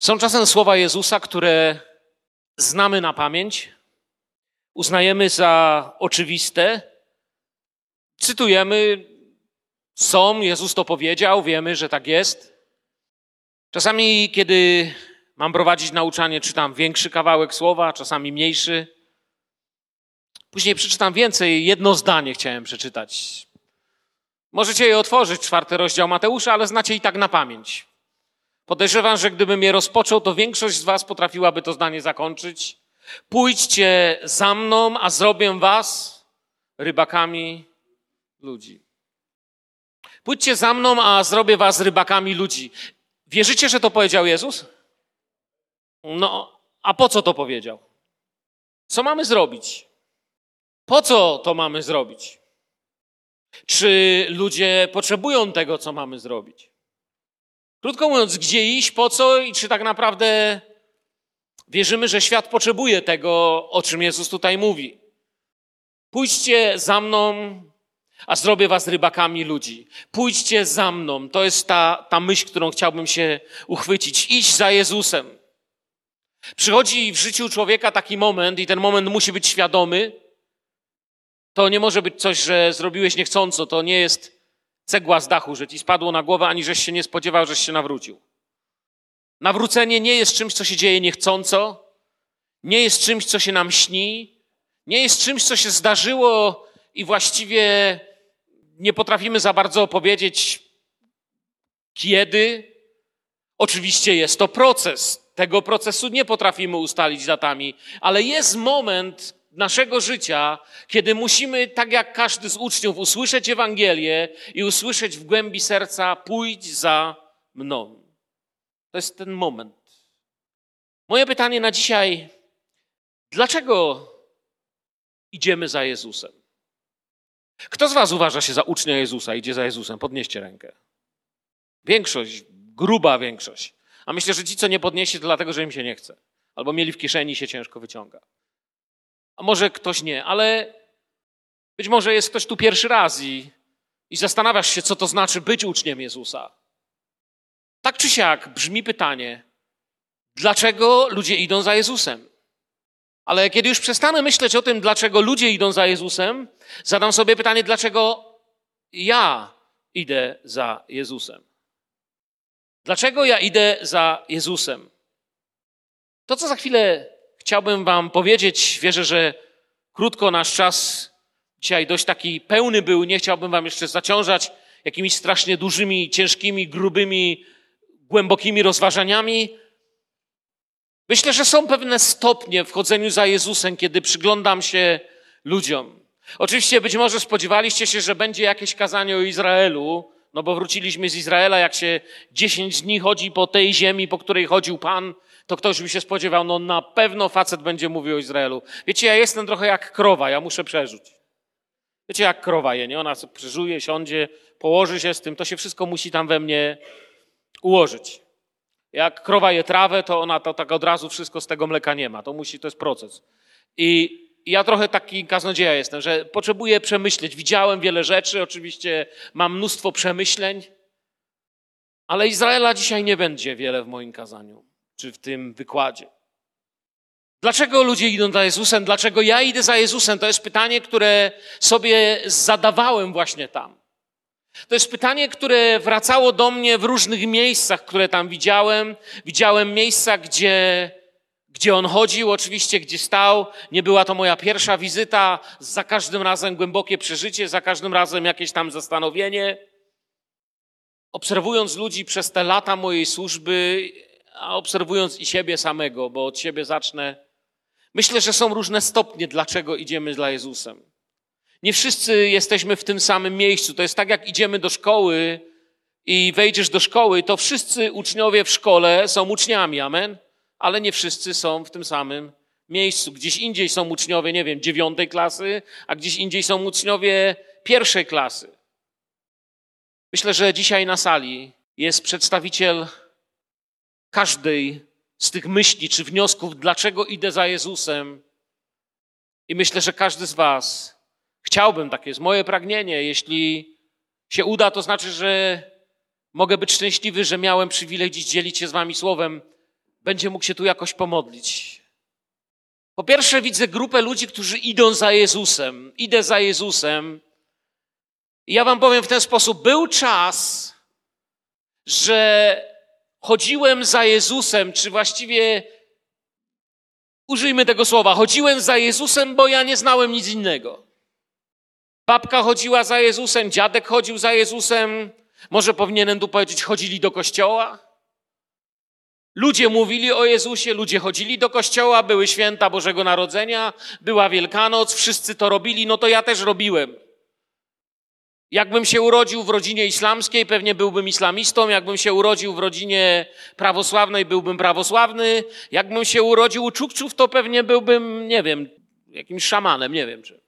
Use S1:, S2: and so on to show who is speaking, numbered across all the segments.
S1: Są czasem słowa Jezusa, które znamy na pamięć, uznajemy za oczywiste, cytujemy, są, Jezus to powiedział, wiemy, że tak jest. Czasami, kiedy mam prowadzić nauczanie, czytam większy kawałek słowa, czasami mniejszy. Później przeczytam więcej, jedno zdanie chciałem przeczytać. Możecie je otworzyć, czwarty rozdział Mateusza, ale znacie i tak na pamięć. Podejrzewam, że gdybym je rozpoczął, to większość z Was potrafiłaby to zdanie zakończyć. Pójdźcie za mną, a zrobię Was rybakami ludzi. Pójdźcie za mną, a zrobię Was rybakami ludzi. Wierzycie, że to powiedział Jezus? No, a po co to powiedział? Co mamy zrobić? Po co to mamy zrobić? Czy ludzie potrzebują tego, co mamy zrobić? Krótko mówiąc, gdzie iść, po co i czy tak naprawdę wierzymy, że świat potrzebuje tego, o czym Jezus tutaj mówi. Pójdźcie za mną, a zrobię was rybakami ludzi. Pójdźcie za mną. To jest ta, ta myśl, którą chciałbym się uchwycić. Iść za Jezusem. Przychodzi w życiu człowieka taki moment, i ten moment musi być świadomy. To nie może być coś, że zrobiłeś niechcąco. To nie jest cegła z dachu, że ci spadło na głowę, ani żeś się nie spodziewał, żeś się nawrócił. Nawrócenie nie jest czymś, co się dzieje niechcąco, nie jest czymś, co się nam śni, nie jest czymś, co się zdarzyło i właściwie nie potrafimy za bardzo opowiedzieć, kiedy. Oczywiście jest to proces. Tego procesu nie potrafimy ustalić datami, ale jest moment naszego życia, kiedy musimy, tak jak każdy z uczniów, usłyszeć Ewangelię i usłyszeć w głębi serca: pójdź za mną. To jest ten moment. Moje pytanie na dzisiaj: dlaczego idziemy za Jezusem? Kto z Was uważa się za ucznia Jezusa, idzie za Jezusem? Podnieście rękę. Większość, gruba większość. A myślę, że ci, co nie podniesie, to dlatego, że im się nie chce. Albo mieli w kieszeni się ciężko wyciąga. A może ktoś nie, ale być może jest ktoś tu pierwszy raz i, i zastanawiasz się, co to znaczy być uczniem Jezusa. Tak czy siak brzmi pytanie, dlaczego ludzie idą za Jezusem? Ale kiedy już przestanę myśleć o tym, dlaczego ludzie idą za Jezusem, zadam sobie pytanie, dlaczego ja idę za Jezusem. Dlaczego ja idę za Jezusem? To, co za chwilę chciałbym Wam powiedzieć, wierzę, że krótko nasz czas dzisiaj dość taki pełny był, nie chciałbym Wam jeszcze zaciążać jakimiś strasznie dużymi, ciężkimi, grubymi głębokimi rozważaniami. Myślę, że są pewne stopnie w chodzeniu za Jezusem, kiedy przyglądam się ludziom. Oczywiście być może spodziewaliście się, że będzie jakieś kazanie o Izraelu, no bo wróciliśmy z Izraela, jak się dziesięć dni chodzi po tej ziemi, po której chodził Pan, to ktoś by się spodziewał, no na pewno facet będzie mówił o Izraelu. Wiecie, ja jestem trochę jak krowa, ja muszę przerzuć. Wiecie, jak krowa je, nie? Ona przeżuje, siądzie, położy się z tym, to się wszystko musi tam we mnie ułożyć. Jak krowa je trawę, to ona to tak od razu wszystko z tego mleka nie ma. To musi, to jest proces. I ja trochę taki kaznodzieja jestem, że potrzebuję przemyśleć. Widziałem wiele rzeczy, oczywiście mam mnóstwo przemyśleń, ale Izraela dzisiaj nie będzie wiele w moim kazaniu, czy w tym wykładzie. Dlaczego ludzie idą za Jezusem? Dlaczego ja idę za Jezusem? To jest pytanie, które sobie zadawałem właśnie tam. To jest pytanie, które wracało do mnie w różnych miejscach, które tam widziałem. Widziałem miejsca, gdzie, gdzie on chodził, oczywiście, gdzie stał. Nie była to moja pierwsza wizyta. Za każdym razem głębokie przeżycie, za każdym razem jakieś tam zastanowienie. Obserwując ludzi przez te lata mojej służby, a obserwując i siebie samego, bo od siebie zacznę, myślę, że są różne stopnie, dlaczego idziemy za Jezusem. Nie wszyscy jesteśmy w tym samym miejscu. To jest tak, jak idziemy do szkoły i wejdziesz do szkoły, to wszyscy uczniowie w szkole są uczniami, amen? Ale nie wszyscy są w tym samym miejscu. Gdzieś indziej są uczniowie, nie wiem, dziewiątej klasy, a gdzieś indziej są uczniowie pierwszej klasy. Myślę, że dzisiaj na sali jest przedstawiciel każdej z tych myśli czy wniosków, dlaczego idę za Jezusem. I myślę, że każdy z Was Chciałbym, takie jest moje pragnienie. Jeśli się uda, to znaczy, że mogę być szczęśliwy, że miałem przywilej dziś dzielić się z wami słowem, będzie mógł się tu jakoś pomodlić. Po pierwsze, widzę grupę ludzi, którzy idą za Jezusem. Idę za Jezusem. I ja Wam powiem w ten sposób: był czas, że chodziłem za Jezusem, czy właściwie użyjmy tego słowa, chodziłem za Jezusem, bo ja nie znałem nic innego. Babka chodziła za Jezusem, dziadek chodził za Jezusem. Może powinienem tu powiedzieć, chodzili do kościoła? Ludzie mówili o Jezusie, ludzie chodzili do kościoła, były święta Bożego Narodzenia, była Wielkanoc, wszyscy to robili, no to ja też robiłem. Jakbym się urodził w rodzinie islamskiej, pewnie byłbym islamistą. Jakbym się urodził w rodzinie prawosławnej, byłbym prawosławny. Jakbym się urodził u Czukczów, to pewnie byłbym, nie wiem, jakimś szamanem, nie wiem czy.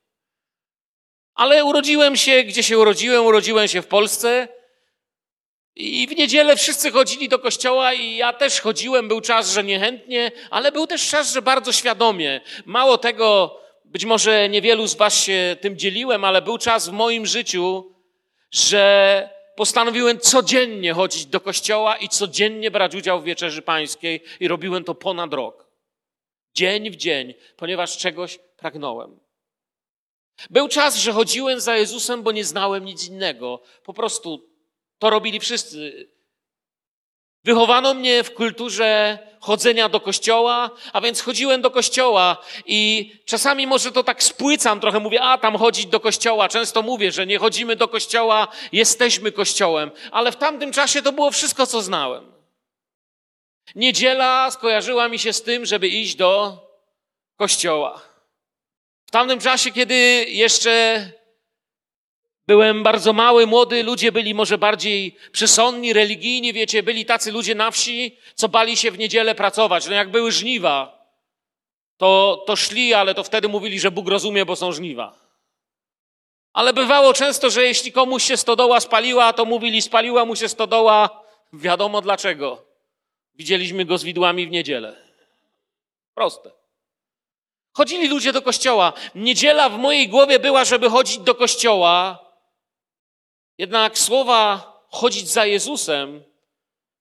S1: Ale urodziłem się, gdzie się urodziłem, urodziłem się w Polsce. I w niedzielę wszyscy chodzili do kościoła i ja też chodziłem. Był czas, że niechętnie, ale był też czas, że bardzo świadomie. Mało tego, być może niewielu z Was się tym dzieliłem, ale był czas w moim życiu, że postanowiłem codziennie chodzić do kościoła i codziennie brać udział w wieczerzy pańskiej i robiłem to ponad rok. Dzień w dzień, ponieważ czegoś pragnąłem. Był czas, że chodziłem za Jezusem, bo nie znałem nic innego. Po prostu to robili wszyscy. Wychowano mnie w kulturze chodzenia do kościoła, a więc chodziłem do kościoła i czasami może to tak spłycam trochę, mówię, a tam chodzić do kościoła. Często mówię, że nie chodzimy do kościoła, jesteśmy kościołem, ale w tamtym czasie to było wszystko, co znałem. Niedziela skojarzyła mi się z tym, żeby iść do kościoła. W tamtym czasie, kiedy jeszcze Byłem bardzo mały, młody, ludzie byli może bardziej przesądni, religijni, wiecie, byli tacy ludzie na wsi, co bali się w niedzielę pracować. No jak były żniwa, to, to szli, ale to wtedy mówili, że Bóg rozumie, bo są żniwa. Ale bywało często, że jeśli komuś się stodoła spaliła, to mówili, spaliła mu się stodoła, wiadomo dlaczego. Widzieliśmy go z widłami w niedzielę. Proste. Chodzili ludzie do kościoła. Niedziela w mojej głowie była, żeby chodzić do kościoła, jednak słowa chodzić za Jezusem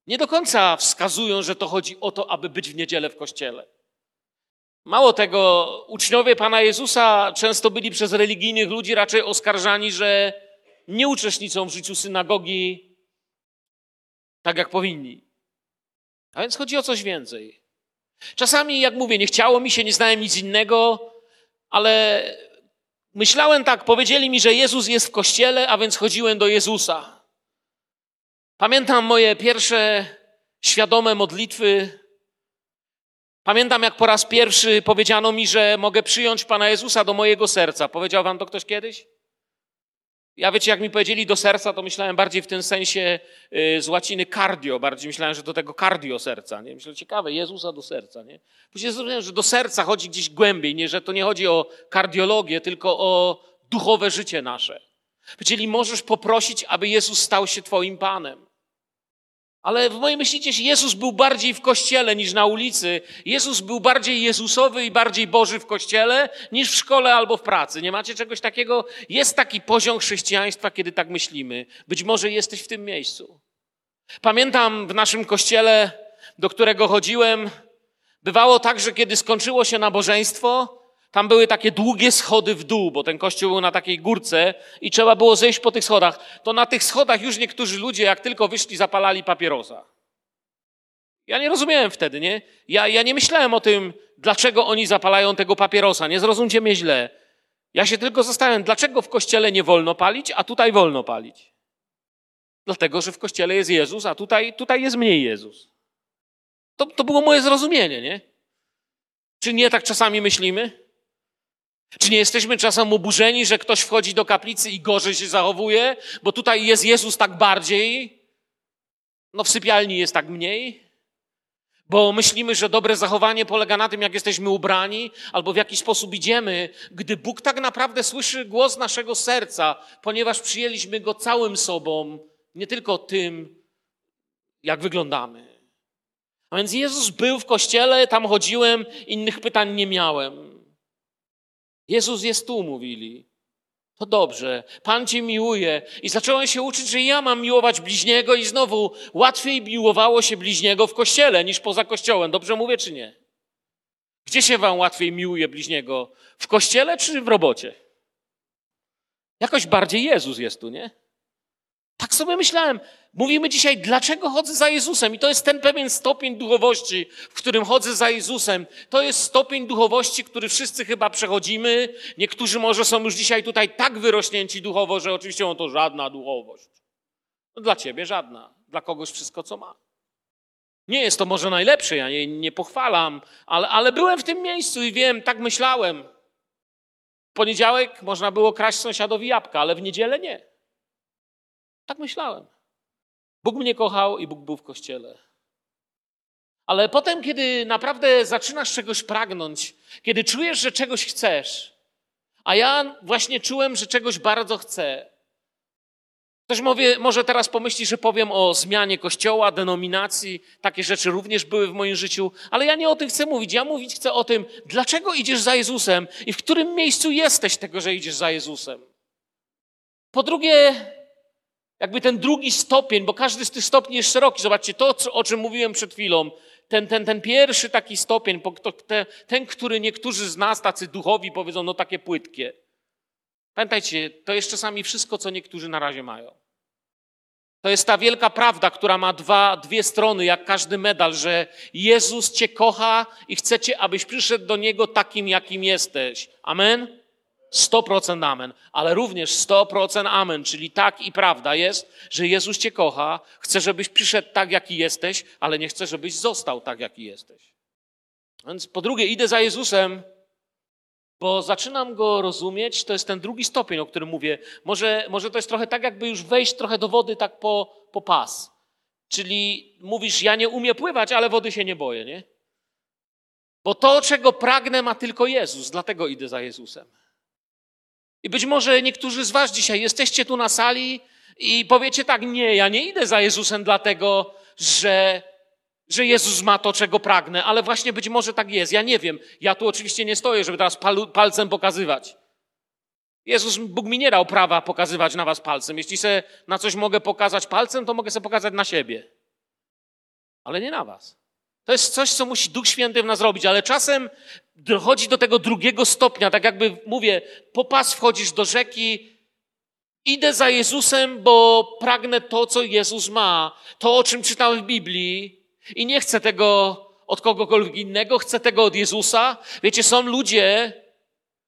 S1: nie do końca wskazują, że to chodzi o to, aby być w niedzielę w kościele. Mało tego, uczniowie Pana Jezusa często byli przez religijnych ludzi raczej oskarżani, że nie uczestniczą w życiu synagogi tak, jak powinni. A więc chodzi o coś więcej. Czasami, jak mówię, nie chciało mi się, nie znałem nic innego, ale Myślałem tak, powiedzieli mi, że Jezus jest w kościele, a więc chodziłem do Jezusa. Pamiętam moje pierwsze świadome modlitwy. Pamiętam, jak po raz pierwszy powiedziano mi, że mogę przyjąć Pana Jezusa do mojego serca. Powiedział Wam to ktoś kiedyś? Ja wiecie, jak mi powiedzieli do serca, to myślałem bardziej w tym sensie y, z łaciny cardio, bardziej myślałem, że do tego cardio serca. Nie? Myślę, ciekawe, Jezusa do serca. Nie? Później zrozumiałem, że do serca chodzi gdzieś głębiej, nie, że to nie chodzi o kardiologię, tylko o duchowe życie nasze. Powiedzieli, możesz poprosić, aby Jezus stał się Twoim Panem. Ale w mojej myśli gdzieś Jezus był bardziej w kościele niż na ulicy. Jezus był bardziej Jezusowy i bardziej Boży w kościele niż w szkole albo w pracy. Nie macie czegoś takiego? Jest taki poziom chrześcijaństwa, kiedy tak myślimy. Być może jesteś w tym miejscu. Pamiętam w naszym kościele, do którego chodziłem, bywało tak, że kiedy skończyło się nabożeństwo, tam były takie długie schody w dół, bo ten kościół był na takiej górce i trzeba było zejść po tych schodach. To na tych schodach już niektórzy ludzie, jak tylko wyszli, zapalali papierosa. Ja nie rozumiałem wtedy, nie? Ja, ja nie myślałem o tym, dlaczego oni zapalają tego papierosa. Nie zrozumcie mnie źle. Ja się tylko zastanawiam, dlaczego w kościele nie wolno palić, a tutaj wolno palić. Dlatego, że w kościele jest Jezus, a tutaj, tutaj jest mniej Jezus. To, to było moje zrozumienie, nie? Czy nie tak czasami myślimy? Czy nie jesteśmy czasem oburzeni, że ktoś wchodzi do kaplicy i gorzej się zachowuje, bo tutaj jest Jezus tak bardziej, no w sypialni jest tak mniej? Bo myślimy, że dobre zachowanie polega na tym, jak jesteśmy ubrani, albo w jaki sposób idziemy, gdy Bóg tak naprawdę słyszy głos naszego serca, ponieważ przyjęliśmy go całym sobą, nie tylko tym, jak wyglądamy. A więc Jezus był w kościele, tam chodziłem, innych pytań nie miałem. Jezus jest tu, mówili. To dobrze, Pan cię miłuje. I zacząłem się uczyć, że ja mam miłować bliźniego i znowu łatwiej miłowało się bliźniego w kościele niż poza kościołem. Dobrze mówię czy nie? Gdzie się wam łatwiej miłuje bliźniego? W kościele czy w robocie? Jakoś bardziej Jezus jest tu, nie? Tak sobie myślałem. Mówimy dzisiaj, dlaczego chodzę za Jezusem? I to jest ten pewien stopień duchowości, w którym chodzę za Jezusem. To jest stopień duchowości, który wszyscy chyba przechodzimy. Niektórzy może są już dzisiaj tutaj tak wyrośnięci duchowo, że oczywiście on to żadna duchowość. No dla ciebie żadna. Dla kogoś wszystko, co ma. Nie jest to może najlepsze, ja nie, nie pochwalam, ale, ale byłem w tym miejscu i wiem, tak myślałem. W poniedziałek można było kraść sąsiadowi jabłka, ale w niedzielę nie. Tak myślałem. Bóg mnie kochał i Bóg był w kościele. Ale potem, kiedy naprawdę zaczynasz czegoś pragnąć, kiedy czujesz, że czegoś chcesz, a ja właśnie czułem, że czegoś bardzo chcę. Ktoś mowie, może teraz pomyśli, że powiem o zmianie kościoła, denominacji. Takie rzeczy również były w moim życiu, ale ja nie o tym chcę mówić. Ja mówić chcę o tym, dlaczego idziesz za Jezusem i w którym miejscu jesteś tego, że idziesz za Jezusem. Po drugie, jakby ten drugi stopień, bo każdy z tych stopni jest szeroki. Zobaczcie, to, o czym mówiłem przed chwilą, ten, ten, ten pierwszy taki stopień, ten, który niektórzy z nas, tacy duchowi, powiedzą, no takie płytkie. Pamiętajcie, to jest czasami wszystko, co niektórzy na razie mają. To jest ta wielka prawda, która ma dwa, dwie strony, jak każdy medal, że Jezus Cię kocha i chcecie, abyś przyszedł do Niego takim, jakim jesteś. Amen? 100% amen, ale również 100% amen, czyli tak i prawda jest, że Jezus Cię kocha, chce, żebyś przyszedł tak, jaki jesteś, ale nie chce, żebyś został tak, jaki jesteś. Więc po drugie, idę za Jezusem, bo zaczynam go rozumieć, to jest ten drugi stopień, o którym mówię. Może, może to jest trochę tak, jakby już wejść trochę do wody tak po, po pas. Czyli mówisz, ja nie umiem pływać, ale wody się nie boję, nie? Bo to, czego pragnę, ma tylko Jezus, dlatego idę za Jezusem. I być może niektórzy z Was dzisiaj jesteście tu na sali i powiecie tak, nie, ja nie idę za Jezusem dlatego, że, że Jezus ma to, czego pragnę, ale właśnie być może tak jest. Ja nie wiem. Ja tu oczywiście nie stoję, żeby teraz pal, palcem pokazywać. Jezus, Bóg mi nie dał prawa pokazywać na Was palcem. Jeśli se na coś mogę pokazać palcem, to mogę sobie pokazać na siebie. Ale nie na Was. To jest coś, co musi Duch Święty w nas robić, ale czasem dochodzi do tego drugiego stopnia, tak jakby mówię, po pas wchodzisz do rzeki, idę za Jezusem, bo pragnę to, co Jezus ma, to, o czym czytałem w Biblii i nie chcę tego od kogokolwiek innego, chcę tego od Jezusa. Wiecie, są ludzie,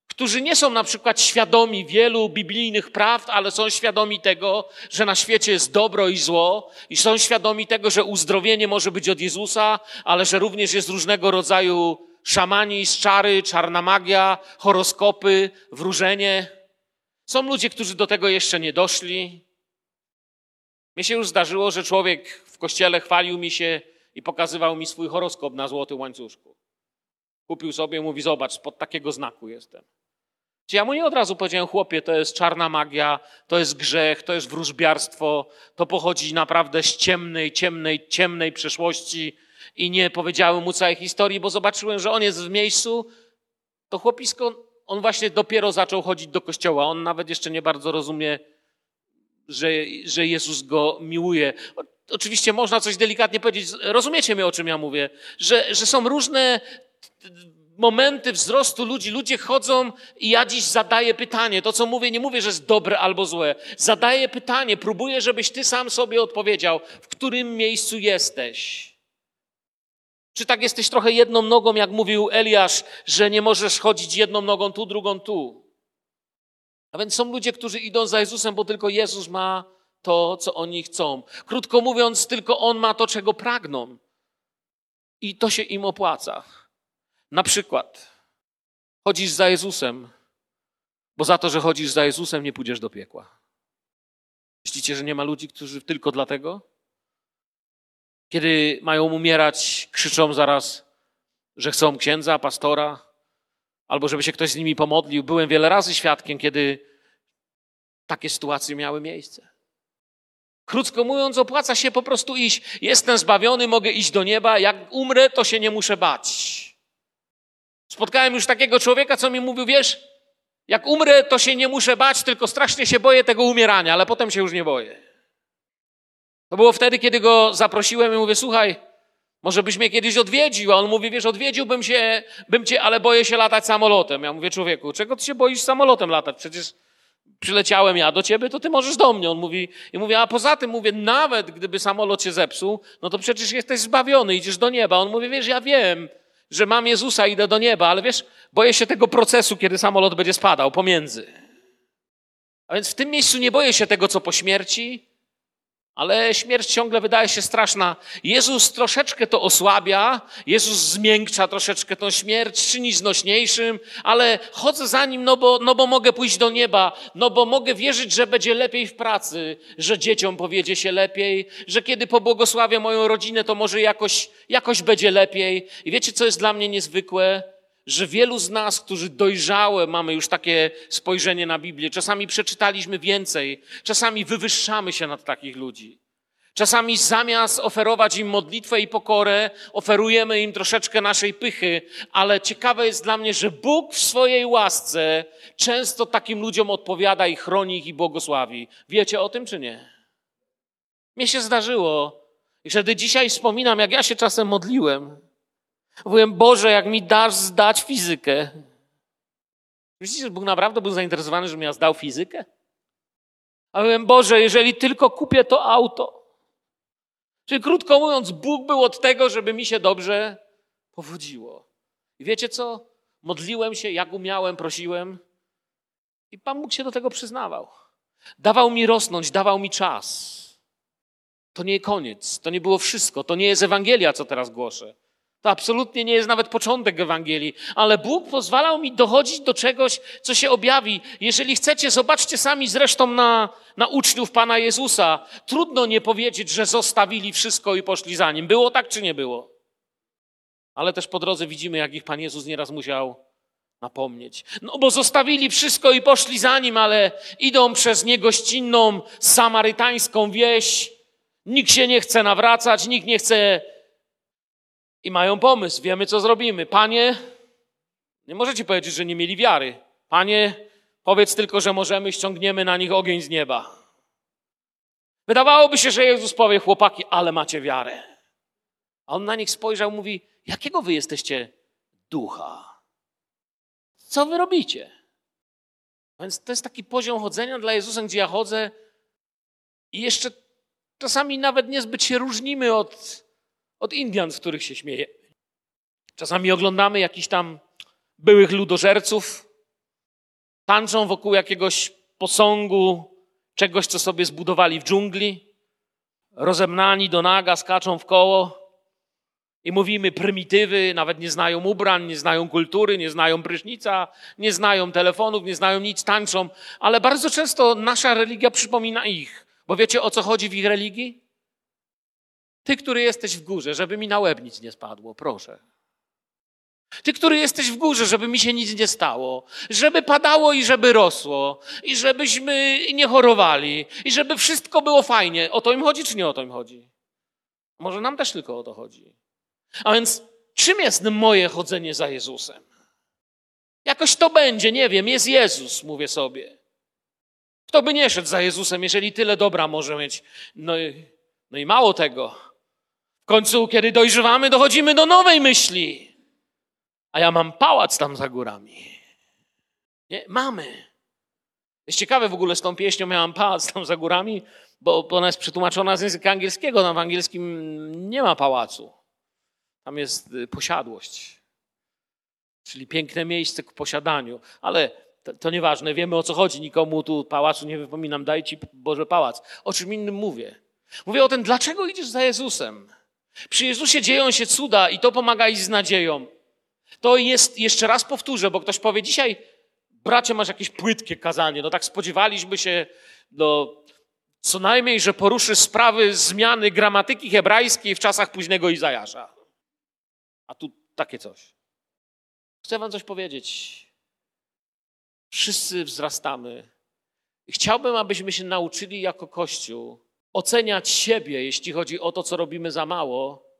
S1: którzy nie są na przykład świadomi wielu biblijnych prawd, ale są świadomi tego, że na świecie jest dobro i zło, i są świadomi tego, że uzdrowienie może być od Jezusa, ale że również jest różnego rodzaju szamanizm, czary, czarna magia, horoskopy, wróżenie. Są ludzie, którzy do tego jeszcze nie doszli. Mnie się już zdarzyło, że człowiek w kościele chwalił mi się i pokazywał mi swój horoskop na złotym łańcuszku. Kupił sobie, mówi, zobacz, spod takiego znaku jestem. Ja mu nie od razu powiedziałem, chłopie, to jest czarna magia, to jest grzech, to jest wróżbiarstwo, to pochodzi naprawdę z ciemnej, ciemnej, ciemnej przeszłości i nie powiedziałem mu całej historii, bo zobaczyłem, że on jest w miejscu, to chłopisko, on właśnie dopiero zaczął chodzić do kościoła. On nawet jeszcze nie bardzo rozumie, że, że Jezus go miłuje. Oczywiście można coś delikatnie powiedzieć. Rozumiecie mnie, o czym ja mówię? Że, że są różne momenty wzrostu ludzi. Ludzie chodzą i ja dziś zadaję pytanie. To, co mówię, nie mówię, że jest dobre albo złe. Zadaję pytanie, próbuję, żebyś ty sam sobie odpowiedział, w którym miejscu jesteś. Czy tak jesteś trochę jedną nogą, jak mówił Eliasz, że nie możesz chodzić jedną nogą tu, drugą tu? A więc są ludzie, którzy idą za Jezusem, bo tylko Jezus ma to, co oni chcą. Krótko mówiąc, tylko On ma to, czego pragną. I to się im opłaca. Na przykład, chodzisz za Jezusem, bo za to, że chodzisz za Jezusem, nie pójdziesz do piekła. Myślicie, że nie ma ludzi, którzy tylko dlatego? Kiedy mają umierać, krzyczą zaraz, że chcą księdza, pastora, albo żeby się ktoś z nimi pomodlił. Byłem wiele razy świadkiem, kiedy takie sytuacje miały miejsce. Krótko mówiąc, opłaca się po prostu iść. Jestem zbawiony, mogę iść do nieba. Jak umrę, to się nie muszę bać. Spotkałem już takiego człowieka, co mi mówił, wiesz, Jak umrę, to się nie muszę bać, tylko strasznie się boję tego umierania, ale potem się już nie boję. To było wtedy, kiedy go zaprosiłem i mówię, słuchaj, może byś mnie kiedyś odwiedził, a on mówi, wiesz, odwiedziłbym się, bym cię, ale boję się latać samolotem. Ja mówię, człowieku, czego ty się boisz samolotem latać? Przecież przyleciałem ja do ciebie, to ty możesz do mnie. On mówi, i mówię, a poza tym, mówię, nawet gdyby samolot się zepsuł, no to przecież jesteś zbawiony, idziesz do nieba. On mówi, wiesz, ja wiem, że mam Jezusa, idę do nieba, ale wiesz, boję się tego procesu, kiedy samolot będzie spadał pomiędzy. A więc w tym miejscu nie boję się tego, co po śmierci, ale śmierć ciągle wydaje się straszna. Jezus troszeczkę to osłabia, Jezus zmiękcza troszeczkę tą śmierć, czyni znośniejszym, ale chodzę za nim, no bo, no bo mogę pójść do nieba, no bo mogę wierzyć, że będzie lepiej w pracy, że dzieciom powiedzie się lepiej, że kiedy pobłogosławię moją rodzinę, to może jakoś, jakoś będzie lepiej. I wiecie, co jest dla mnie niezwykłe? Że wielu z nas, którzy dojrzałe, mamy już takie spojrzenie na Biblię, czasami przeczytaliśmy więcej, czasami wywyższamy się nad takich ludzi. Czasami zamiast oferować im modlitwę i pokorę, oferujemy im troszeczkę naszej pychy, ale ciekawe jest dla mnie, że Bóg w swojej łasce często takim ludziom odpowiada i chroni ich i błogosławi. Wiecie o tym czy nie? Mnie się zdarzyło i wtedy dzisiaj wspominam, jak ja się czasem modliłem. Mówiłem, Boże, jak mi dasz zdać fizykę. Myślicie, że Bóg naprawdę był zainteresowany, żebym ja zdał fizykę? A mówiłem, Boże, jeżeli tylko kupię to auto. Czyli krótko mówiąc, Bóg był od tego, żeby mi się dobrze powodziło. I wiecie co? Modliłem się, jak umiałem, prosiłem. I Pan Bóg się do tego przyznawał. Dawał mi rosnąć, dawał mi czas. To nie koniec, to nie było wszystko, to nie jest Ewangelia, co teraz głoszę. To absolutnie nie jest nawet początek Ewangelii, ale Bóg pozwalał mi dochodzić do czegoś, co się objawi. Jeżeli chcecie, zobaczcie sami zresztą na, na uczniów Pana Jezusa. Trudno nie powiedzieć, że zostawili wszystko i poszli za Nim. Było tak czy nie było? Ale też po drodze widzimy, jak ich Pan Jezus nieraz musiał napomnieć. No bo zostawili wszystko i poszli za Nim, ale idą przez niegościnną, samarytańską wieś. Nikt się nie chce nawracać, nikt nie chce i mają pomysł, wiemy co zrobimy. Panie, nie możecie powiedzieć, że nie mieli wiary. Panie, powiedz tylko, że możemy, ściągniemy na nich ogień z nieba. Wydawałoby się, że Jezus powie, chłopaki, ale macie wiarę. A on na nich spojrzał, mówi, jakiego wy jesteście ducha? Co wy robicie? Więc to jest taki poziom chodzenia dla Jezusa, gdzie ja chodzę i jeszcze czasami nawet niezbyt się różnimy od od Indian, z których się śmieje. Czasami oglądamy jakichś tam byłych ludożerców, tańczą wokół jakiegoś posągu, czegoś, co sobie zbudowali w dżungli, rozemnani do naga, skaczą w koło i mówimy prymitywy, nawet nie znają ubrań, nie znają kultury, nie znają prysznica, nie znają telefonów, nie znają nic, tańczą, ale bardzo często nasza religia przypomina ich. Bo wiecie o co chodzi w ich religii? Ty, który jesteś w górze, żeby mi na łeb nic nie spadło, proszę. Ty, który jesteś w górze, żeby mi się nic nie stało, żeby padało i żeby rosło, i żebyśmy nie chorowali, i żeby wszystko było fajnie. O to im chodzi, czy nie o to im chodzi? Może nam też tylko o to chodzi. A więc czym jest moje chodzenie za Jezusem? Jakoś to będzie, nie wiem, jest Jezus, mówię sobie. Kto by nie szedł za Jezusem, jeżeli tyle dobra może mieć? No i, no i mało tego. W końcu, kiedy dojrzewamy, dochodzimy do nowej myśli. A ja mam pałac tam za górami. Nie, mamy. Jest ciekawe w ogóle z tą pieśnią, miałam pałac tam za górami, bo ona jest przetłumaczona z języka angielskiego. No, w angielskim nie ma pałacu. Tam jest y, posiadłość. Czyli piękne miejsce ku posiadaniu. Ale to, to nieważne, wiemy o co chodzi. Nikomu tu pałacu nie wypominam. Daj ci Boże pałac. O czym innym mówię. Mówię o tym, dlaczego idziesz za Jezusem. Przy Jezusie dzieją się cuda i to pomaga iść z nadzieją. To jest, jeszcze raz powtórzę, bo ktoś powie, dzisiaj bracie masz jakieś płytkie kazanie. No tak spodziewaliśmy się, no, co najmniej, że poruszy sprawy zmiany gramatyki hebrajskiej w czasach późnego Izajasza. A tu takie coś. Chcę wam coś powiedzieć. Wszyscy wzrastamy. Chciałbym, abyśmy się nauczyli jako Kościół oceniać siebie, jeśli chodzi o to, co robimy za mało,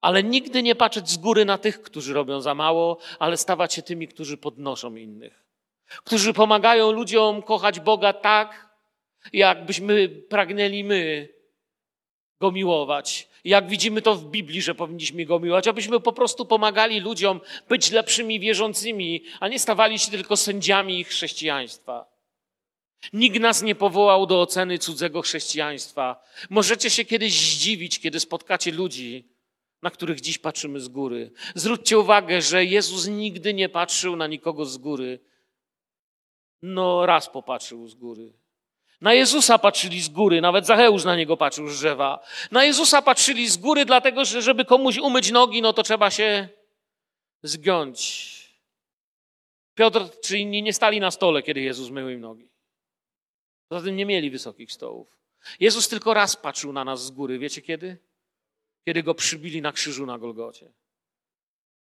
S1: ale nigdy nie patrzeć z góry na tych, którzy robią za mało, ale stawać się tymi, którzy podnoszą innych. którzy pomagają ludziom kochać Boga tak, jakbyśmy pragnęli my Go miłować. Jak widzimy to w Biblii, że powinniśmy Go miłować, abyśmy po prostu pomagali ludziom być lepszymi wierzącymi, a nie stawali się tylko sędziami ich chrześcijaństwa. Nikt nas nie powołał do oceny cudzego chrześcijaństwa. Możecie się kiedyś zdziwić, kiedy spotkacie ludzi, na których dziś patrzymy z góry. Zwróćcie uwagę, że Jezus nigdy nie patrzył na nikogo z góry. No, raz popatrzył z góry. Na Jezusa patrzyli z góry, nawet Zacheusz na niego patrzył z drzewa. Na Jezusa patrzyli z góry, dlatego że żeby komuś umyć nogi, no to trzeba się zgiąć. Piotr czy inni nie stali na stole, kiedy Jezus mył im nogi. Poza tym nie mieli wysokich stołów. Jezus tylko raz patrzył na nas z góry. Wiecie kiedy? Kiedy go przybili na krzyżu na Golgocie.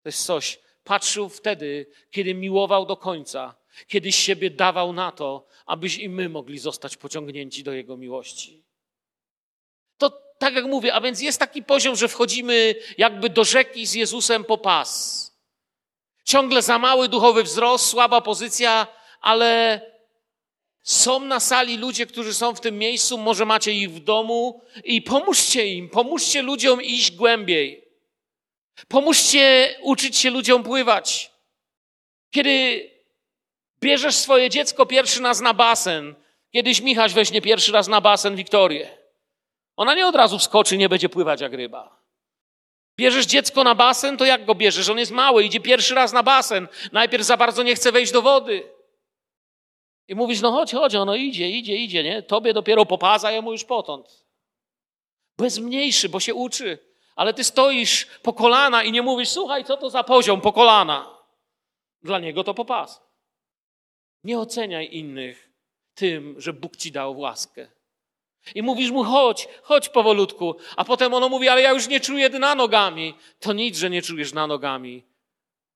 S1: To jest coś. Patrzył wtedy, kiedy miłował do końca, kiedy siebie dawał na to, abyś i my mogli zostać pociągnięci do Jego miłości. To tak jak mówię, a więc jest taki poziom, że wchodzimy jakby do rzeki z Jezusem po pas. Ciągle za mały duchowy wzrost, słaba pozycja, ale są na sali ludzie, którzy są w tym miejscu, może macie ich w domu i pomóżcie im, pomóżcie ludziom iść głębiej. Pomóżcie uczyć się ludziom pływać. Kiedy bierzesz swoje dziecko pierwszy raz na basen, kiedyś Michaś weźmie pierwszy raz na basen Wiktorię. Ona nie od razu wskoczy, nie będzie pływać jak ryba. Bierzesz dziecko na basen, to jak go bierzesz? On jest mały, idzie pierwszy raz na basen. Najpierw za bardzo nie chce wejść do wody. I mówisz, no chodź, chodź, ono idzie, idzie, idzie, nie? Tobie dopiero popaza, jemu już potąd. Jest mniejszy, bo się uczy. Ale ty stoisz po kolana i nie mówisz, słuchaj, co to za poziom po kolana. Dla niego to popas. Nie oceniaj innych tym, że Bóg ci dał łaskę. I mówisz mu, chodź, chodź powolutku. A potem ono mówi, ale ja już nie czuję dna nogami. To nic, że nie czujesz dna nogami.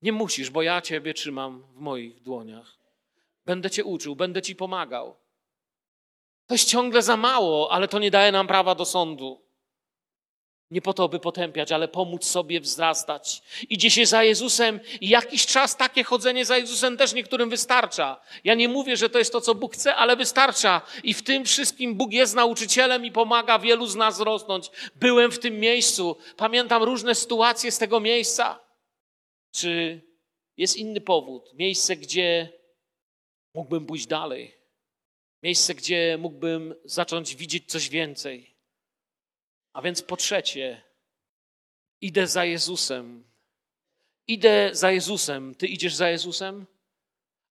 S1: Nie musisz, bo ja ciebie trzymam w moich dłoniach. Będę cię uczył, będę ci pomagał. To jest ciągle za mało, ale to nie daje nam prawa do sądu. Nie po to, by potępiać, ale pomóc sobie wzrastać. Idzie się za Jezusem i jakiś czas takie chodzenie za Jezusem też niektórym wystarcza. Ja nie mówię, że to jest to, co Bóg chce, ale wystarcza. I w tym wszystkim Bóg jest nauczycielem i pomaga wielu z nas rosnąć. Byłem w tym miejscu. Pamiętam różne sytuacje z tego miejsca. Czy jest inny powód? Miejsce, gdzie mógłbym pójść dalej. Miejsce, gdzie mógłbym zacząć widzieć coś więcej. A więc po trzecie, idę za Jezusem. Idę za Jezusem. Ty idziesz za Jezusem?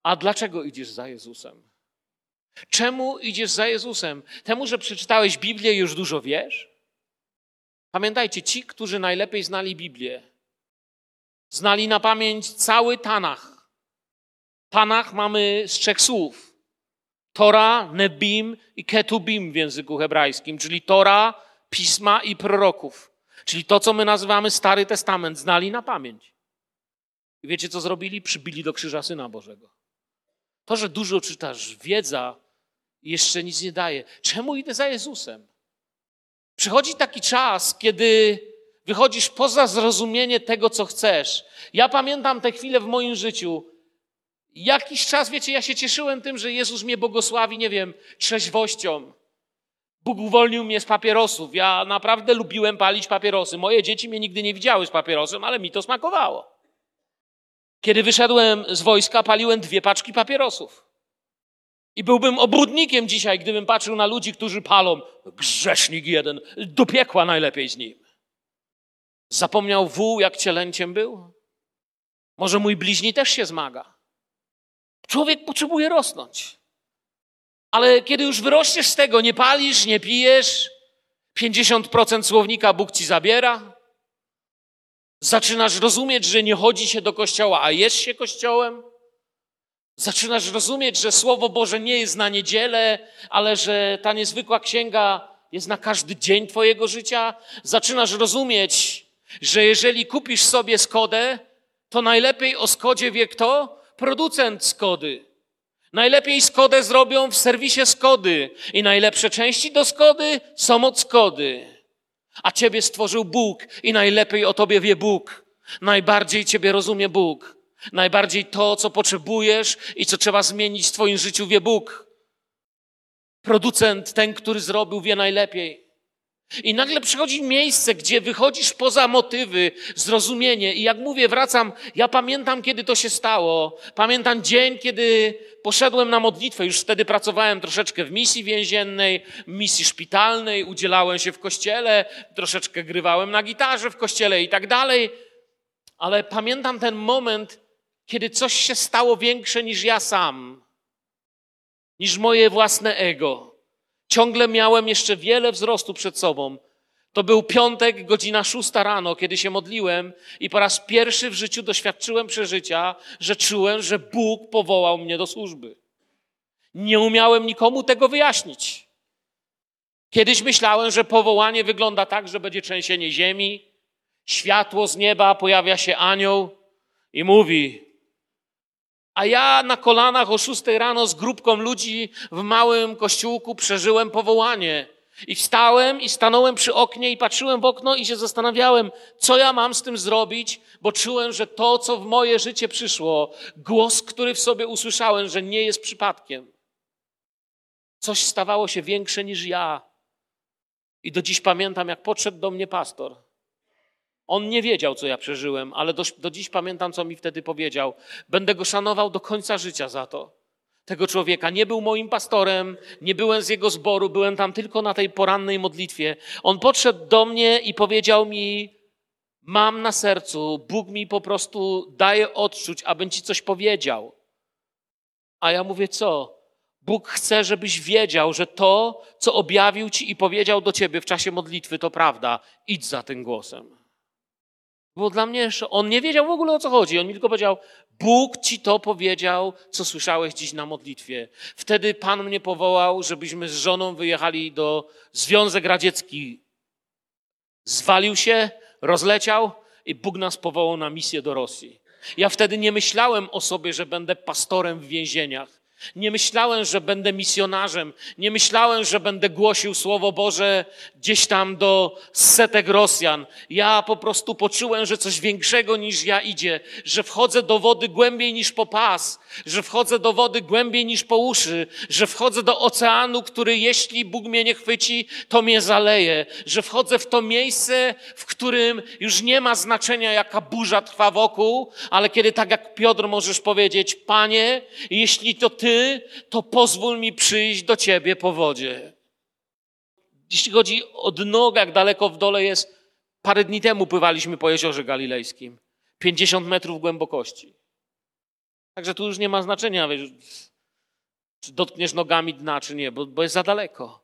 S1: A dlaczego idziesz za Jezusem? Czemu idziesz za Jezusem? Temu, że przeczytałeś Biblię już dużo wiesz? Pamiętajcie, ci, którzy najlepiej znali Biblię, znali na pamięć cały Tanach, Tanach mamy z trzech słów. Tora, Nebim i Ketubim w języku hebrajskim, czyli Tora, pisma i proroków. Czyli to, co my nazywamy Stary Testament, znali na pamięć. I wiecie, co zrobili? Przybili do krzyża Syna Bożego. To, że dużo czytasz, wiedza jeszcze nic nie daje. Czemu idę za Jezusem? Przychodzi taki czas, kiedy wychodzisz poza zrozumienie tego, co chcesz. Ja pamiętam te chwile w moim życiu, Jakiś czas, wiecie, ja się cieszyłem tym, że Jezus mnie błogosławi, nie wiem, trzeźwością. Bóg uwolnił mnie z papierosów. Ja naprawdę lubiłem palić papierosy. Moje dzieci mnie nigdy nie widziały z papierosem, ale mi to smakowało. Kiedy wyszedłem z wojska, paliłem dwie paczki papierosów. I byłbym obłudnikiem dzisiaj, gdybym patrzył na ludzi, którzy palą. Grzesznik jeden, do piekła najlepiej z nim. Zapomniał wół, jak cielęciem był? Może mój bliźni też się zmaga. Człowiek potrzebuje rosnąć. Ale kiedy już wyrośniesz z tego, nie palisz, nie pijesz, 50% słownika Bóg ci zabiera, zaczynasz rozumieć, że nie chodzi się do kościoła, a jest się kościołem, zaczynasz rozumieć, że Słowo Boże nie jest na niedzielę, ale że ta niezwykła księga jest na każdy dzień Twojego życia, zaczynasz rozumieć, że jeżeli kupisz sobie Skodę, to najlepiej o Skodzie wie kto? Producent Skody. Najlepiej Skodę zrobią w serwisie Skody i najlepsze części do Skody są od Skody. A Ciebie stworzył Bóg i najlepiej o Tobie wie Bóg. Najbardziej Ciebie rozumie Bóg. Najbardziej to, co potrzebujesz i co trzeba zmienić w Twoim życiu, wie Bóg. Producent, ten, który zrobił, wie najlepiej. I nagle przychodzi miejsce, gdzie wychodzisz poza motywy, zrozumienie. I jak mówię, wracam, ja pamiętam, kiedy to się stało. Pamiętam dzień, kiedy poszedłem na modlitwę. Już wtedy pracowałem troszeczkę w misji więziennej, misji szpitalnej, udzielałem się w kościele, troszeczkę grywałem na gitarze w kościele i tak dalej. Ale pamiętam ten moment, kiedy coś się stało większe niż ja sam, niż moje własne ego. Ciągle miałem jeszcze wiele wzrostu przed sobą. To był piątek, godzina szósta rano, kiedy się modliłem i po raz pierwszy w życiu doświadczyłem przeżycia, że czułem, że Bóg powołał mnie do służby. Nie umiałem nikomu tego wyjaśnić. Kiedyś myślałem, że powołanie wygląda tak, że będzie trzęsienie ziemi, światło z nieba, pojawia się anioł i mówi: a ja na kolanach o szóstej rano z grupką ludzi w małym kościółku przeżyłem powołanie. I wstałem i stanąłem przy oknie i patrzyłem w okno i się zastanawiałem, co ja mam z tym zrobić, bo czułem, że to, co w moje życie przyszło, głos, który w sobie usłyszałem, że nie jest przypadkiem. Coś stawało się większe niż ja. I do dziś pamiętam, jak podszedł do mnie pastor on nie wiedział, co ja przeżyłem, ale do, do dziś pamiętam, co mi wtedy powiedział. Będę go szanował do końca życia za to. Tego człowieka. Nie był moim pastorem, nie byłem z jego zboru, byłem tam tylko na tej porannej modlitwie. On podszedł do mnie i powiedział mi: Mam na sercu, Bóg mi po prostu daje odczuć, abym ci coś powiedział. A ja mówię: Co? Bóg chce, żebyś wiedział, że to, co objawił ci i powiedział do ciebie w czasie modlitwy, to prawda. Idź za tym głosem. Było dla mnie, on nie wiedział w ogóle o co chodzi. On mi tylko powiedział, Bóg ci to powiedział, co słyszałeś dziś na modlitwie. Wtedy Pan mnie powołał, żebyśmy z żoną wyjechali do Związek Radziecki. Zwalił się, rozleciał i Bóg nas powołał na misję do Rosji. Ja wtedy nie myślałem o sobie, że będę pastorem w więzieniach. Nie myślałem, że będę misjonarzem. Nie myślałem, że będę głosił Słowo Boże gdzieś tam do setek Rosjan. Ja po prostu poczułem, że coś większego niż ja idzie, że wchodzę do wody głębiej niż po pas, że wchodzę do wody głębiej niż po uszy, że wchodzę do oceanu, który jeśli Bóg mnie nie chwyci, to mnie zaleje, że wchodzę w to miejsce, w którym już nie ma znaczenia, jaka burza trwa wokół, ale kiedy tak jak Piotr możesz powiedzieć, Panie, jeśli to Ty to pozwól mi przyjść do ciebie po wodzie. Jeśli chodzi o dno, jak daleko w dole jest, parę dni temu pływaliśmy po jeziorze galilejskim. 50 metrów głębokości. Także tu już nie ma znaczenia, wiesz, czy dotkniesz nogami dna, czy nie, bo, bo jest za daleko.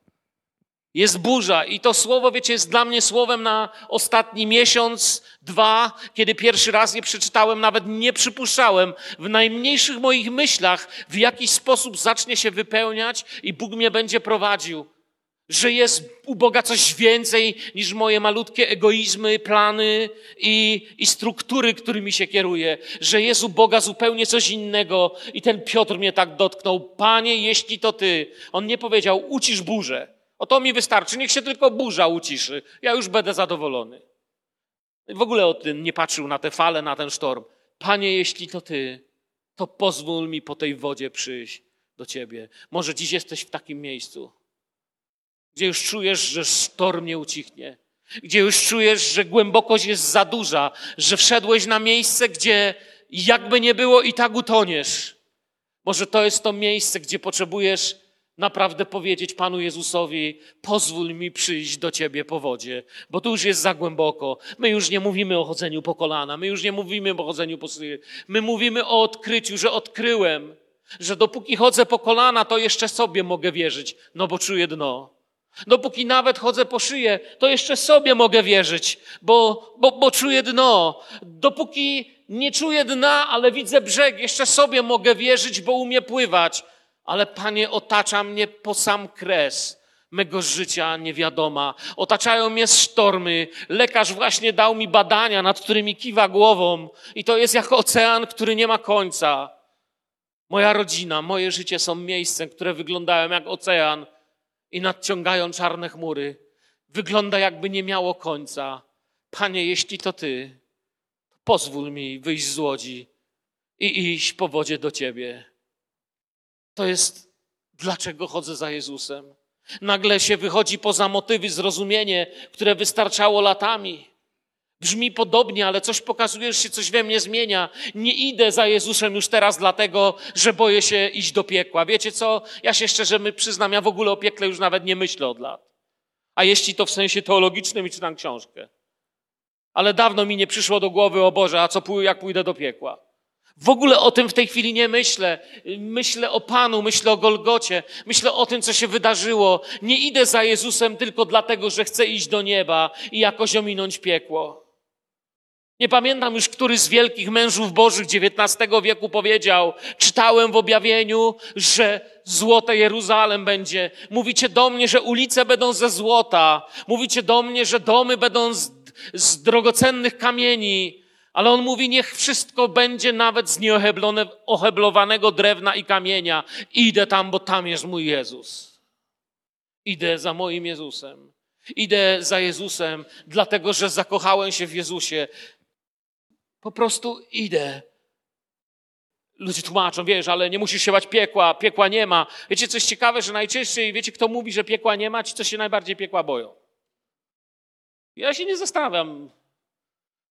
S1: Jest burza i to słowo, wiecie, jest dla mnie słowem na ostatni miesiąc, dwa, kiedy pierwszy raz je przeczytałem, nawet nie przypuszczałem w najmniejszych moich myślach, w jakiś sposób zacznie się wypełniać i Bóg mnie będzie prowadził. Że jest u Boga coś więcej niż moje malutkie egoizmy, plany i, i struktury, którymi się kieruję. Że jest u Boga zupełnie coś innego. I ten Piotr mnie tak dotknął. Panie, jeśli to Ty. On nie powiedział, ucisz burzę. O to mi wystarczy, niech się tylko burza uciszy. Ja już będę zadowolony. W ogóle o tym nie patrzył na te fale, na ten sztorm. Panie, jeśli to Ty, to pozwól mi po tej wodzie przyjść do Ciebie. Może dziś jesteś w takim miejscu, gdzie już czujesz, że sztorm nie ucichnie, gdzie już czujesz, że głębokość jest za duża, że wszedłeś na miejsce, gdzie jakby nie było i tak utoniesz. Może to jest to miejsce, gdzie potrzebujesz naprawdę powiedzieć Panu Jezusowi: pozwól mi przyjść do Ciebie po wodzie, bo tu już jest za głęboko. My już nie mówimy o chodzeniu po kolana, my już nie mówimy o chodzeniu po szyję. My mówimy o odkryciu, że odkryłem, że dopóki chodzę po kolana, to jeszcze sobie mogę wierzyć, no bo czuję dno. Dopóki nawet chodzę po szyję, to jeszcze sobie mogę wierzyć, bo, bo, bo czuję dno. Dopóki nie czuję dna, ale widzę brzeg, jeszcze sobie mogę wierzyć, bo umie pływać ale Panie, otacza mnie po sam kres mego życia niewiadoma. Otaczają mnie sztormy. Lekarz właśnie dał mi badania, nad którymi kiwa głową, i to jest jak ocean, który nie ma końca. Moja rodzina, moje życie są miejscem, które wyglądają jak ocean i nadciągają czarne chmury. Wygląda jakby nie miało końca. Panie, jeśli to Ty, to pozwól mi wyjść z łodzi i iść po wodzie do Ciebie. To jest dlaczego chodzę za Jezusem. Nagle się wychodzi poza motywy, zrozumienie, które wystarczało latami. Brzmi podobnie, ale coś pokazuje, że się coś we mnie zmienia. Nie idę za Jezusem już teraz dlatego, że boję się iść do piekła. Wiecie co? Ja się szczerze przyznam, ja w ogóle o piekle już nawet nie myślę od lat. A jeśli to w sensie teologicznym i czytam książkę. Ale dawno mi nie przyszło do głowy, o Boże, a co jak pójdę do piekła? W ogóle o tym w tej chwili nie myślę. Myślę o Panu, myślę o Golgocie, myślę o tym, co się wydarzyło. Nie idę za Jezusem tylko dlatego, że chcę iść do nieba i jakoś ominąć piekło. Nie pamiętam już, który z wielkich mężów bożych XIX wieku powiedział, czytałem w objawieniu, że złote Jeruzalem będzie. Mówicie do mnie, że ulice będą ze złota. Mówicie do mnie, że domy będą z, z drogocennych kamieni. Ale on mówi, niech wszystko będzie nawet z nieoheblowanego drewna i kamienia. Idę tam, bo tam jest mój Jezus. Idę za moim Jezusem. Idę za Jezusem, dlatego że zakochałem się w Jezusie. Po prostu idę. Ludzie tłumaczą, wiesz, ale nie musisz się bać piekła, piekła nie ma. Wiecie, coś ciekawe, że najczęściej, wiecie, kto mówi, że piekła nie ma, ci, co się najbardziej piekła boją. Ja się nie zastanawiam.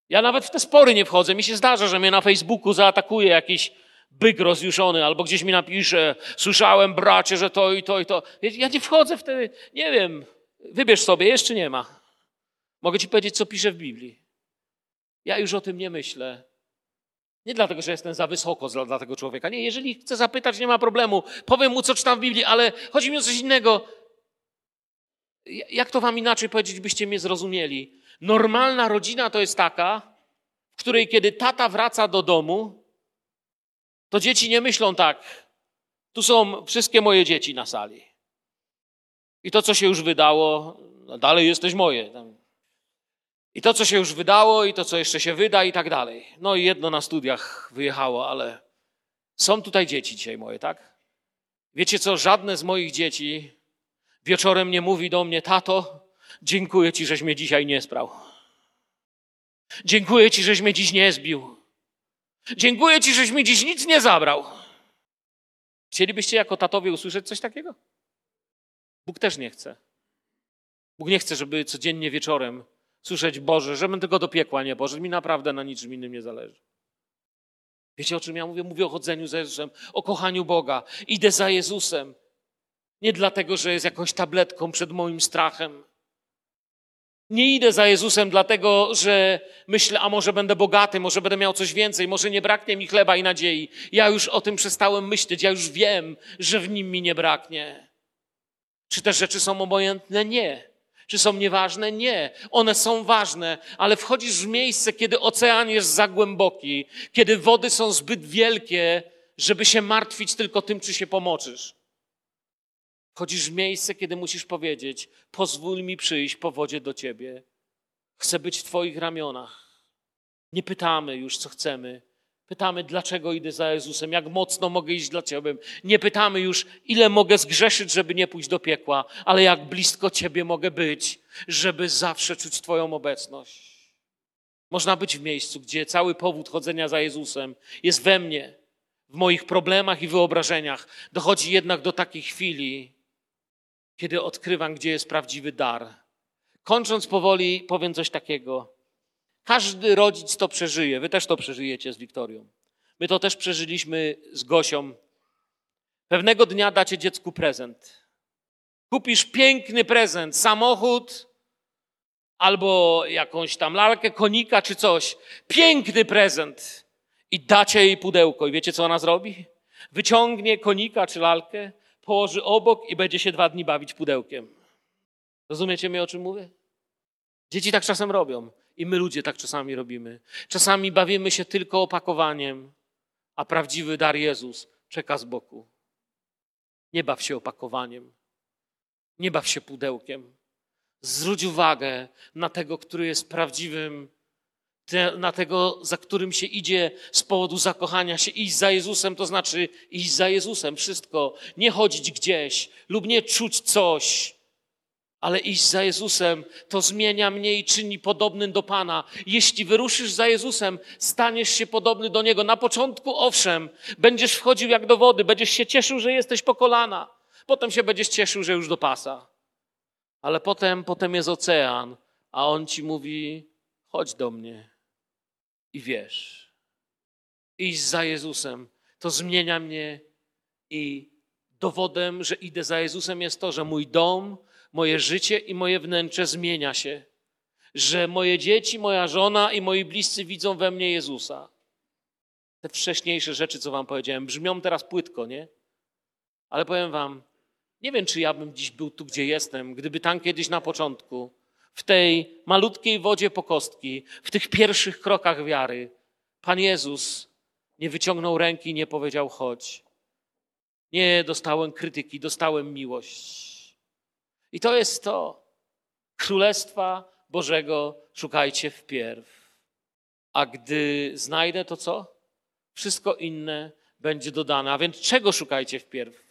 S1: Ja nawet w te spory nie wchodzę. Mi się zdarza, że mnie na Facebooku zaatakuje jakiś byk rozjuszony, albo gdzieś mi napisze, słyszałem, bracie, że to i to i to. Ja nie wchodzę w te, nie wiem, wybierz sobie, jeszcze nie ma. Mogę ci powiedzieć, co pisze w Biblii. Ja już o tym nie myślę. Nie dlatego, że jestem za wysoko dla tego człowieka. Nie, jeżeli chce zapytać, nie ma problemu. Powiem mu, co czytam w Biblii, ale chodzi mi o coś innego. Jak to wam inaczej powiedzieć, byście mnie zrozumieli? Normalna rodzina to jest taka, w której kiedy tata wraca do domu, to dzieci nie myślą tak, tu są wszystkie moje dzieci na sali. I to, co się już wydało, no dalej jesteś moje. I to, co się już wydało, i to, co jeszcze się wyda, i tak dalej. No i jedno na studiach wyjechało, ale są tutaj dzieci dzisiaj moje, tak? Wiecie co? Żadne z moich dzieci wieczorem nie mówi do mnie, tato, dziękuję ci, żeś mnie dzisiaj nie sprał. Dziękuję ci, żeś mnie dziś nie zbił. Dziękuję ci, żeś mi dziś nic nie zabrał. Chcielibyście jako tatowie usłyszeć coś takiego? Bóg też nie chce. Bóg nie chce, żeby codziennie wieczorem słyszeć Boże, żebym tylko do piekła nie Boże, mi naprawdę na niczym innym nie zależy. Wiecie o czym ja mówię? Mówię o chodzeniu za Jezusem, o kochaniu Boga. Idę za Jezusem. Nie dlatego, że jest jakąś tabletką przed moim strachem. Nie idę za Jezusem dlatego, że myślę, a może będę bogaty, może będę miał coś więcej, może nie braknie mi chleba i nadziei. Ja już o tym przestałem myśleć, ja już wiem, że w nim mi nie braknie. Czy te rzeczy są obojętne? Nie. Czy są nieważne? Nie. One są ważne, ale wchodzisz w miejsce, kiedy ocean jest za głęboki, kiedy wody są zbyt wielkie, żeby się martwić tylko tym, czy się pomoczysz. Wchodzisz w miejsce, kiedy musisz powiedzieć: Pozwól mi przyjść po wodzie do ciebie. Chcę być w Twoich ramionach. Nie pytamy już, co chcemy. Pytamy, dlaczego idę za Jezusem, jak mocno mogę iść dla Ciebie. Nie pytamy już, ile mogę zgrzeszyć, żeby nie pójść do piekła, ale jak blisko Ciebie mogę być, żeby zawsze czuć Twoją obecność. Można być w miejscu, gdzie cały powód chodzenia za Jezusem jest we mnie, w moich problemach i wyobrażeniach. Dochodzi jednak do takiej chwili, kiedy odkrywam, gdzie jest prawdziwy dar. Kończąc powoli, powiem coś takiego. Każdy rodzic to przeżyje. Wy też to przeżyjecie z Wiktorią. My to też przeżyliśmy z Gosią. Pewnego dnia dacie dziecku prezent. Kupisz piękny prezent, samochód albo jakąś tam lalkę, konika czy coś. Piękny prezent. I dacie jej pudełko. I wiecie, co ona zrobi? Wyciągnie konika czy lalkę, położy obok i będzie się dwa dni bawić pudełkiem. Rozumiecie mnie, o czym mówię? Dzieci tak czasem robią. I my ludzie tak czasami robimy. Czasami bawimy się tylko opakowaniem, a prawdziwy dar Jezus czeka z boku. Nie baw się opakowaniem. Nie baw się pudełkiem. Zwróć uwagę na tego, który jest prawdziwym, na tego, za którym się idzie z powodu zakochania się. Iść za Jezusem to znaczy iść za Jezusem, wszystko. Nie chodzić gdzieś lub nie czuć coś, ale iść za Jezusem to zmienia mnie i czyni podobnym do Pana. Jeśli wyruszysz za Jezusem, staniesz się podobny do Niego. Na początku, owszem, będziesz wchodził jak do wody, będziesz się cieszył, że jesteś po kolana. Potem się będziesz cieszył, że już do pasa. Ale potem, potem jest ocean, a On ci mówi, chodź do mnie i wiesz. Iść za Jezusem to zmienia mnie i dowodem, że idę za Jezusem jest to, że mój dom, moje życie i moje wnętrze zmienia się. Że moje dzieci, moja żona i moi bliscy widzą we mnie Jezusa. Te wcześniejsze rzeczy, co wam powiedziałem, brzmią teraz płytko, nie? Ale powiem wam, nie wiem, czy ja bym dziś był tu, gdzie jestem, gdyby tam kiedyś na początku, w tej malutkiej wodzie po kostki, w tych pierwszych krokach wiary, Pan Jezus nie wyciągnął ręki i nie powiedział: chodź. Nie dostałem krytyki, dostałem miłość. I to jest to. Królestwa Bożego szukajcie wpierw. A gdy znajdę, to co? Wszystko inne będzie dodane. A więc czego szukajcie wpierw?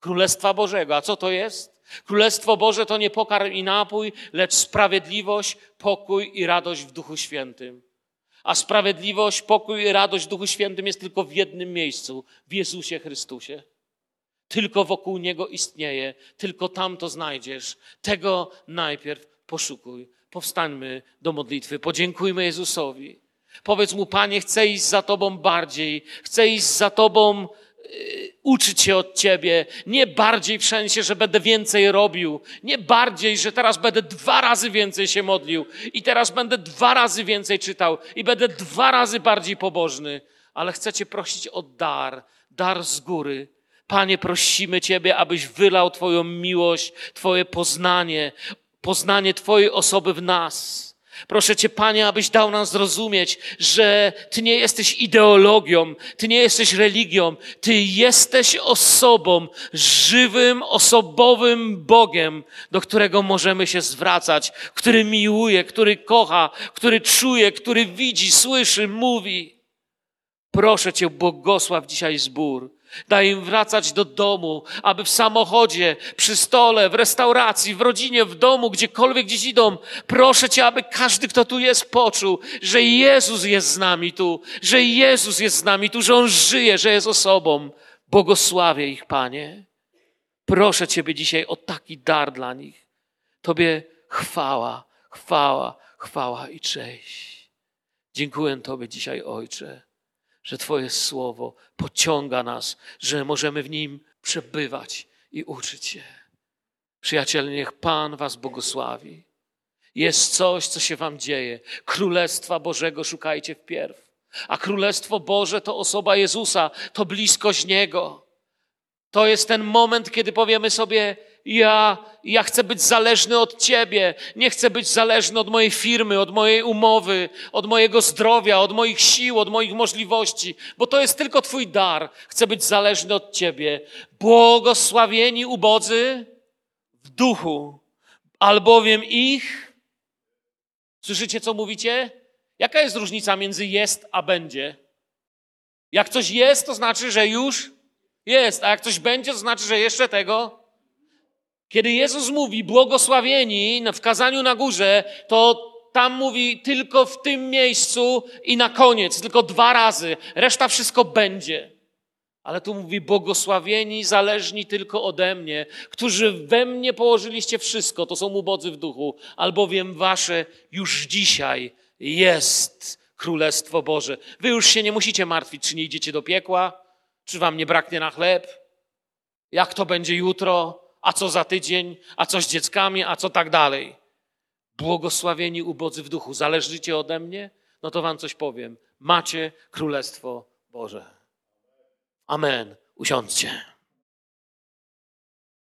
S1: Królestwa Bożego. A co to jest? Królestwo Boże to nie pokarm i napój, lecz sprawiedliwość, pokój i radość w Duchu Świętym. A sprawiedliwość, pokój i radość w Duchu Świętym jest tylko w jednym miejscu w Jezusie Chrystusie. Tylko wokół Niego istnieje, tylko tam to znajdziesz. Tego najpierw poszukuj. Powstańmy do modlitwy, podziękujmy Jezusowi. Powiedz Mu, Panie, chcę iść za Tobą bardziej, chcę iść za Tobą, yy, uczyć się od Ciebie. Nie bardziej w sensie, że będę więcej robił, nie bardziej, że teraz będę dwa razy więcej się modlił i teraz będę dwa razy więcej czytał i będę dwa razy bardziej pobożny, ale chcę Cię prosić o dar, dar z góry Panie, prosimy Ciebie, abyś wylał Twoją miłość, Twoje poznanie, poznanie Twojej osoby w nas. Proszę Cię, Panie, abyś dał nam zrozumieć, że Ty nie jesteś ideologią, Ty nie jesteś religią, Ty jesteś osobą, żywym, osobowym Bogiem, do którego możemy się zwracać, który miłuje, który kocha, który czuje, który widzi, słyszy, mówi. Proszę Cię, błogosław dzisiaj zbór. Daj im wracać do domu, aby w samochodzie, przy stole, w restauracji, w rodzinie, w domu, gdziekolwiek gdzieś idą. Proszę Cię, aby każdy, kto tu jest, poczuł, że Jezus jest z nami tu, że Jezus jest z nami tu, że On żyje, że jest osobą. Błogosławię ich, Panie. Proszę Ciebie dzisiaj o taki dar dla nich. Tobie chwała, chwała, chwała i cześć. Dziękuję Tobie dzisiaj, Ojcze że Twoje słowo pociąga nas, że możemy w nim przebywać i uczyć się. Przyjaciele, niech Pan Was błogosławi. Jest coś, co się Wam dzieje. Królestwa Bożego szukajcie wpierw. A Królestwo Boże to osoba Jezusa, to bliskość Niego. To jest ten moment, kiedy powiemy sobie: ja, ja chcę być zależny od Ciebie. Nie chcę być zależny od mojej firmy, od mojej umowy, od mojego zdrowia, od moich sił, od moich możliwości, bo to jest tylko Twój dar. Chcę być zależny od Ciebie. Błogosławieni ubodzy w duchu, albowiem ich. Słyszycie, co mówicie? Jaka jest różnica między jest a będzie? Jak coś jest, to znaczy, że już jest, a jak coś będzie, to znaczy, że jeszcze tego kiedy Jezus mówi błogosławieni w kazaniu na górze, to tam mówi tylko w tym miejscu i na koniec, tylko dwa razy. Reszta wszystko będzie. Ale tu mówi błogosławieni, zależni tylko ode mnie, którzy we mnie położyliście wszystko, to są ubodzy w duchu, albowiem wasze już dzisiaj jest Królestwo Boże. Wy już się nie musicie martwić, czy nie idziecie do piekła, czy wam nie braknie na chleb, jak to będzie jutro, a co za tydzień, a co z dzieckami, a co tak dalej. Błogosławieni ubodzy w duchu, zależycie ode mnie? No to wam coś powiem. Macie Królestwo Boże. Amen. Usiądźcie.